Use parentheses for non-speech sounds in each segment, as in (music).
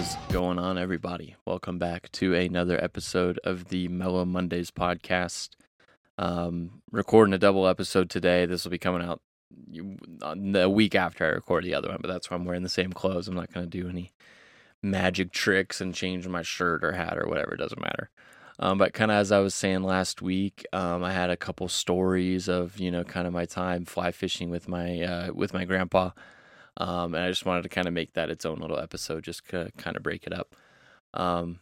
Is going on, everybody? Welcome back to another episode of the Mellow Mondays podcast. Um, recording a double episode today. This will be coming out the week after I record the other one, but that's why I'm wearing the same clothes. I'm not going to do any magic tricks and change my shirt or hat or whatever. It doesn't matter. Um, but kind of as I was saying last week, um, I had a couple stories of you know kind of my time fly fishing with my uh, with my grandpa, um, and I just wanted to kind of make that its own little episode, just to kind of break it up. Um,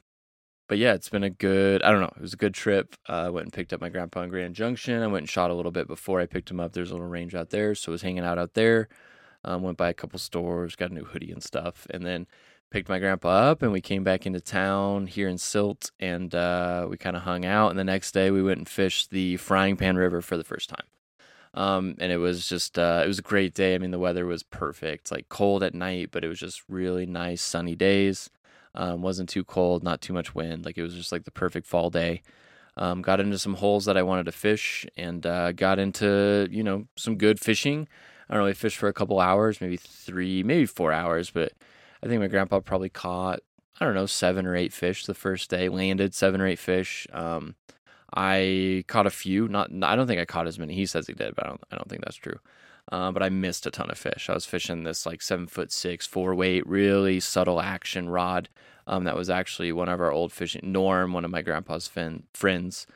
but yeah, it's been a good. I don't know. It was a good trip. Uh, I went and picked up my grandpa in Grand Junction. I went and shot a little bit before I picked him up. There's a little range out there, so I was hanging out out there. Um, went by a couple stores, got a new hoodie and stuff, and then picked my grandpa up and we came back into town here in Silt and uh, we kind of hung out. And the next day we went and fished the Frying Pan River for the first time. Um, and it was just, uh, it was a great day. I mean, the weather was perfect, like cold at night, but it was just really nice sunny days. Um, wasn't too cold, not too much wind. Like it was just like the perfect fall day. Um, got into some holes that I wanted to fish and uh, got into, you know, some good fishing. I don't really fished for a couple hours, maybe three, maybe four hours, but I think my grandpa probably caught I don't know seven or eight fish the first day. Landed seven or eight fish. Um, I caught a few. Not I don't think I caught as many. He says he did, but I don't I don't think that's true. Uh, but I missed a ton of fish. I was fishing this like seven foot six, four weight, really subtle action rod. Um, that was actually one of our old fishing. Norm, one of my grandpa's fin- friends,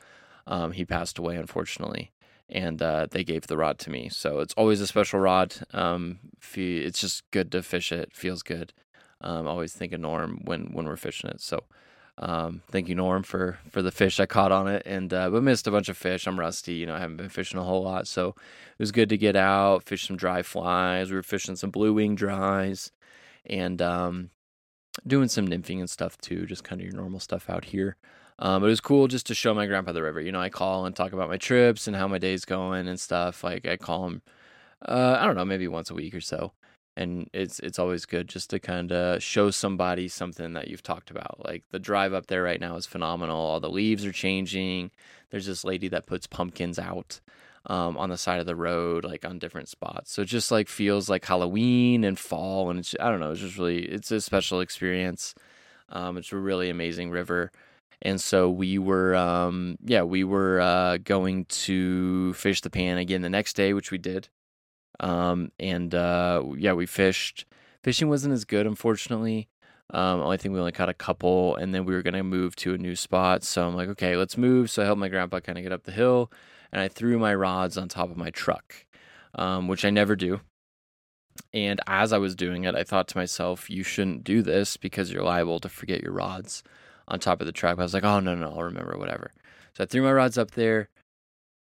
um, he passed away unfortunately, and uh, they gave the rod to me. So it's always a special rod. Um, it's just good to fish it. Feels good. Um, always think of Norm when when we're fishing it. So um, thank you, Norm, for for the fish I caught on it, and uh, but missed a bunch of fish. I'm rusty, you know, I haven't been fishing a whole lot, so it was good to get out, fish some dry flies. We were fishing some blue wing dries, and um, doing some nymphing and stuff too, just kind of your normal stuff out here. Um, it was cool just to show my grandpa the river. You know, I call and talk about my trips and how my day's going and stuff. Like I call him, uh, I don't know, maybe once a week or so and it's it's always good just to kind of show somebody something that you've talked about. Like the drive up there right now is phenomenal. All the leaves are changing. There's this lady that puts pumpkins out um, on the side of the road, like on different spots. So it just like feels like Halloween and fall, and it's I don't know. It's just really it's a special experience. Um, it's a really amazing river. And so we were, um, yeah, we were uh, going to fish the pan again the next day, which we did. Um, and uh, yeah, we fished. Fishing wasn't as good, unfortunately. Um, I think we only caught a couple, and then we were gonna move to a new spot. So I'm like, okay, let's move. So I helped my grandpa kind of get up the hill, and I threw my rods on top of my truck, um, which I never do. And as I was doing it, I thought to myself, you shouldn't do this because you're liable to forget your rods on top of the truck. I was like, oh no, no, I'll remember, whatever. So I threw my rods up there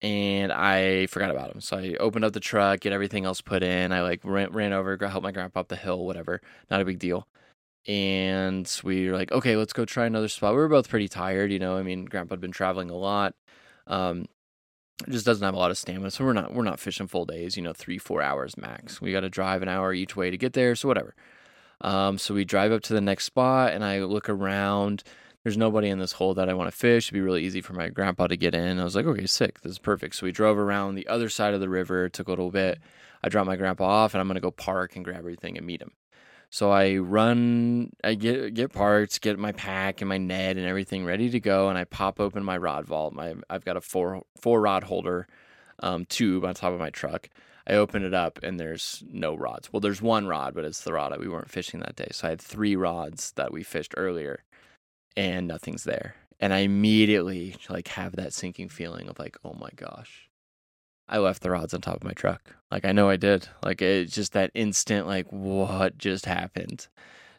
and I forgot about him. So I opened up the truck, get everything else put in. I like ran, ran over, help my grandpa up the hill, whatever. Not a big deal. And we were like, okay, let's go try another spot. We were both pretty tired, you know. I mean, grandpa had been traveling a lot. Um, just doesn't have a lot of stamina, so we're not we're not fishing full days, you know, three four hours max. We got to drive an hour each way to get there, so whatever. Um, so we drive up to the next spot, and I look around there's nobody in this hole that I want to fish. It'd be really easy for my grandpa to get in. I was like, okay, sick. This is perfect. So we drove around the other side of the river. Took a little bit. I dropped my grandpa off and I'm going to go park and grab everything and meet him. So I run, I get get parked, get my pack and my net and everything ready to go, and I pop open my rod vault. My I've got a four four rod holder um, tube on top of my truck. I open it up and there's no rods. Well, there's one rod, but it's the rod that we weren't fishing that day. So I had three rods that we fished earlier and nothing's there. And I immediately like have that sinking feeling of like, oh my gosh, I left the rods on top of my truck. Like I know I did. Like it's just that instant, like what just happened.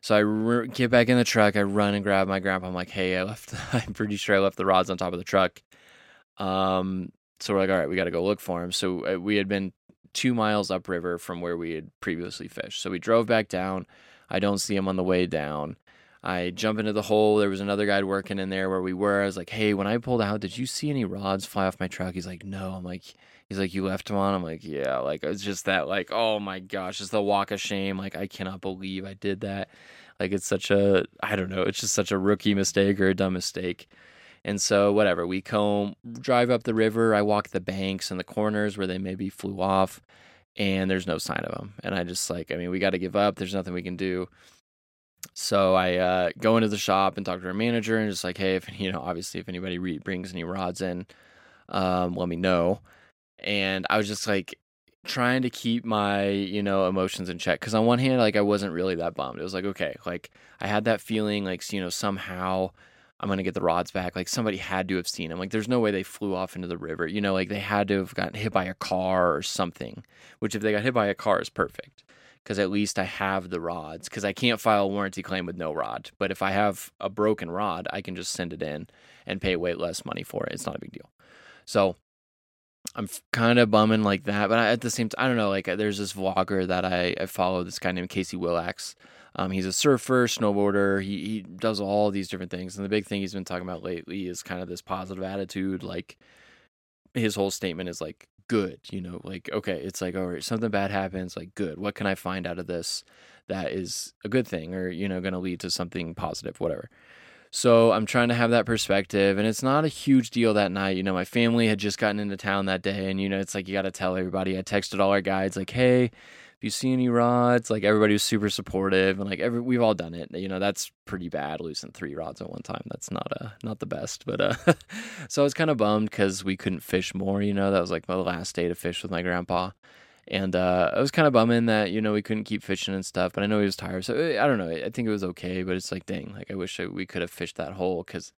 So I get back in the truck. I run and grab my grandpa. I'm like, hey, I left. (laughs) I'm pretty sure I left the rods on top of the truck. Um, so we're like, all right, we got to go look for him. So uh, we had been two miles upriver from where we had previously fished. So we drove back down. I don't see him on the way down. I jump into the hole. There was another guy working in there where we were. I was like, hey, when I pulled out, did you see any rods fly off my truck? He's like, no. I'm like, he's like, you left them on? I'm like, yeah. Like, it's just that, like, oh my gosh, it's the walk of shame. Like, I cannot believe I did that. Like, it's such a, I don't know, it's just such a rookie mistake or a dumb mistake. And so, whatever, we comb, drive up the river. I walk the banks and the corners where they maybe flew off, and there's no sign of them. And I just like, I mean, we got to give up. There's nothing we can do. So I uh, go into the shop and talk to our manager and just like, hey, if (laughs) you know, obviously, if anybody re- brings any rods in, um, let me know. And I was just like trying to keep my you know emotions in check because on one hand, like I wasn't really that bummed. It was like okay, like I had that feeling like you know somehow. I'm gonna get the rods back. Like somebody had to have seen them. Like there's no way they flew off into the river. You know, like they had to have gotten hit by a car or something. Which if they got hit by a car is perfect because at least I have the rods. Because I can't file a warranty claim with no rod. But if I have a broken rod, I can just send it in and pay way less money for it. It's not a big deal. So I'm kind of bumming like that. But I, at the same time, I don't know. Like there's this vlogger that I, I follow, this guy named Casey Willax. Um, he's a surfer, snowboarder. He he does all these different things, and the big thing he's been talking about lately is kind of this positive attitude. Like his whole statement is like good, you know, like okay, it's like all right, something bad happens, like good. What can I find out of this that is a good thing or you know going to lead to something positive, whatever. So I'm trying to have that perspective, and it's not a huge deal that night. You know, my family had just gotten into town that day, and you know, it's like you got to tell everybody. I texted all our guides like, "Hey, if you see any rods, like everybody was super supportive and like every we've all done it. You know, that's pretty bad losing three rods at one time. That's not uh not the best. But uh (laughs) so I was kind of bummed because we couldn't fish more, you know, that was like my last day to fish with my grandpa. And uh, I was kind of bumming that you know we couldn't keep fishing and stuff, but I know he was tired, so eh, I don't know. I think it was okay, but it's like, dang, like I wish I, we could have fished that hole because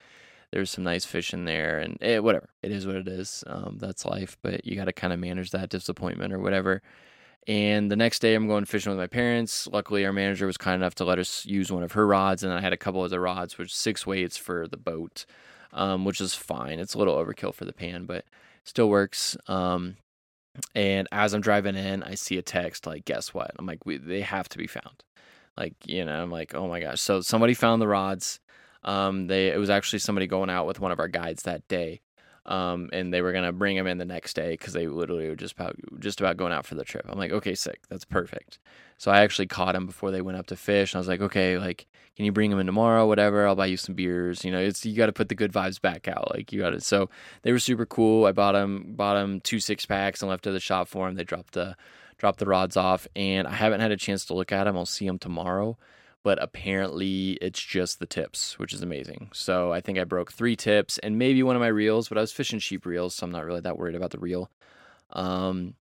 there's some nice fish in there, and eh, whatever, it is what it is. Um, that's life, but you got to kind of manage that disappointment or whatever. And the next day, I'm going fishing with my parents. Luckily, our manager was kind enough to let us use one of her rods, and I had a couple of the rods, which six weights for the boat, um, which is fine. It's a little overkill for the pan, but still works. Um, and as I'm driving in, I see a text like, "Guess what?" I'm like, we, "They have to be found." Like, you know, I'm like, "Oh my gosh!" So somebody found the rods. Um, they it was actually somebody going out with one of our guides that day um, and they were gonna bring him in the next day because they literally were just about just about going out for the trip. I'm like, okay, sick, that's perfect. So I actually caught him before they went up to fish. And I was like, okay, like, can you bring him in tomorrow? Whatever, I'll buy you some beers. You know, it's you got to put the good vibes back out. Like you got to. So they were super cool. I bought him bought him two six packs and left at the shop for him. They dropped the dropped the rods off, and I haven't had a chance to look at them. I'll see them tomorrow but apparently it's just the tips, which is amazing. So I think I broke three tips and maybe one of my reels, but I was fishing cheap reels, so I'm not really that worried about the reel. Um,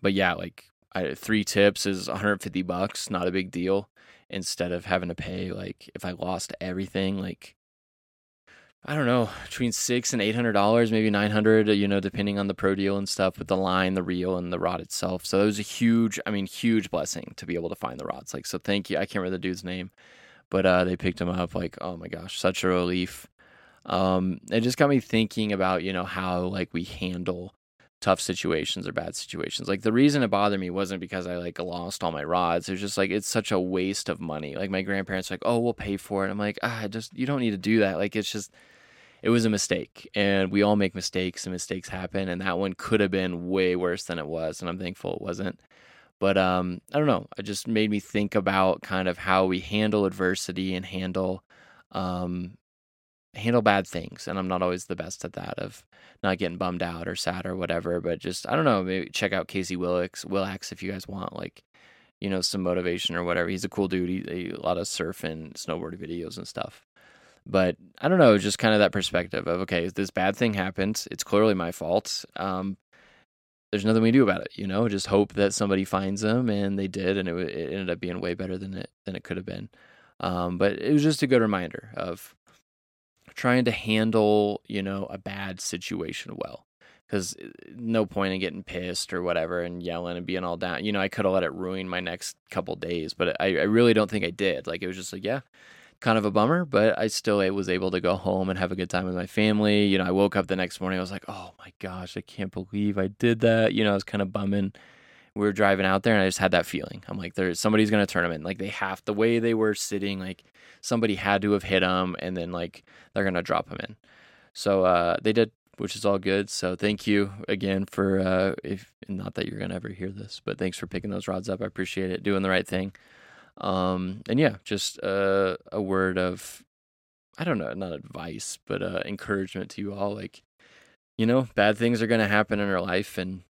but yeah, like I, three tips is 150 bucks, not a big deal. Instead of having to pay like if I lost everything, like I don't know, between six and eight hundred dollars, maybe nine hundred, you know, depending on the pro deal and stuff with the line, the reel, and the rod itself. So it was a huge, I mean, huge blessing to be able to find the rods. Like, so thank you. I can't remember the dude's name, but uh, they picked him up. Like, oh my gosh, such a relief. Um, it just got me thinking about, you know, how like we handle tough situations or bad situations. Like the reason it bothered me wasn't because I like lost all my rods. It was just like it's such a waste of money. Like my grandparents like, "Oh, we'll pay for it." I'm like, "Ah, just you don't need to do that." Like it's just it was a mistake and we all make mistakes and mistakes happen and that one could have been way worse than it was and i'm thankful it wasn't. But um, i don't know it just made me think about kind of how we handle adversity and handle um, handle bad things and i'm not always the best at that of not getting bummed out or sad or whatever but just i don't know maybe check out casey willix willax if you guys want like you know some motivation or whatever. He's a cool dude. He, he a lot of surf and snowboard videos and stuff but I don't know, just kind of that perspective of okay, this bad thing happened. It's clearly my fault. Um, there's nothing we do about it, you know. Just hope that somebody finds them, and they did, and it, it ended up being way better than it than it could have been. Um, but it was just a good reminder of trying to handle, you know, a bad situation well. Because uh, no point in getting pissed or whatever and yelling and being all down. You know, I could have let it ruin my next couple days, but I, I really don't think I did. Like it was just like, yeah, kind of a bummer, but I still was able to go home and have a good time with my family. You know, I woke up the next morning, I was like, oh my gosh, I can't believe I did that. You know, I was kind of bumming. We were driving out there and I just had that feeling. I'm like, there's somebody's going to turn them in. Like, they have the way they were sitting, like, somebody had to have hit them and then, like, they're going to drop them in. So uh, they did, which is all good. So thank you again for, uh, if not that you're going to ever hear this, but thanks for picking those rods up. I appreciate it, doing the right thing. Um, and yeah, just uh, a word of, I don't know, not advice, but uh, encouragement to you all. Like, you know, bad things are going to happen in our life, and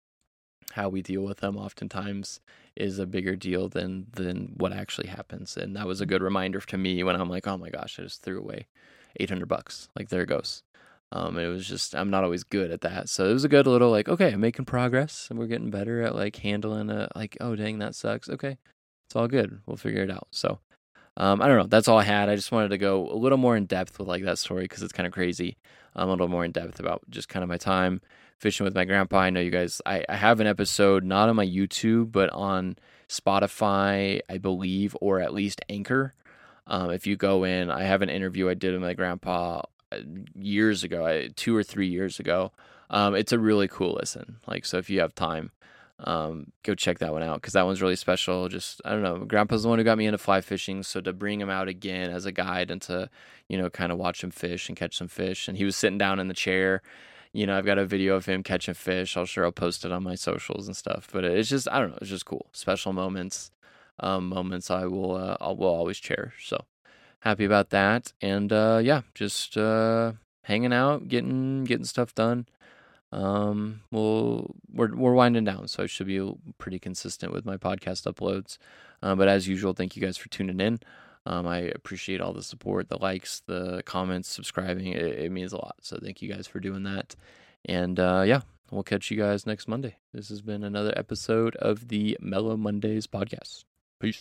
how we deal with them oftentimes is a bigger deal than than what actually happens. And that was a good reminder to me when I'm like, oh my gosh, I just threw away 800 bucks. Like there it goes. Um, it was just I'm not always good at that, so it was a good little like okay, I'm making progress and we're getting better at like handling a like oh dang that sucks. Okay, it's all good. We'll figure it out. So um, I don't know. That's all I had. I just wanted to go a little more in depth with like that story because it's kind of crazy. Um, a little more in depth about just kind of my time fishing with my grandpa. I know you guys. I, I have an episode not on my YouTube but on Spotify, I believe, or at least Anchor. Um, if you go in, I have an interview I did with my grandpa uh, years ago, two or three years ago. Um, it's a really cool listen. Like, so if you have time, um, go check that one out because that one's really special. Just I don't know, Grandpa's the one who got me into fly fishing, so to bring him out again as a guide and to you know kind of watch him fish and catch some fish, and he was sitting down in the chair. You know, I've got a video of him catching fish. I'll sure I'll post it on my socials and stuff. But it's just I don't know, it's just cool, special moments, um, moments I will uh, I will always cherish. So happy about that, and uh, yeah, just uh, hanging out, getting getting stuff done. Um, we'll we're we're winding down, so I should be pretty consistent with my podcast uploads. Uh, but as usual, thank you guys for tuning in. Um, I appreciate all the support, the likes, the comments, subscribing. It, it means a lot. So thank you guys for doing that. And uh, yeah, we'll catch you guys next Monday. This has been another episode of the Mellow Mondays podcast. Peace.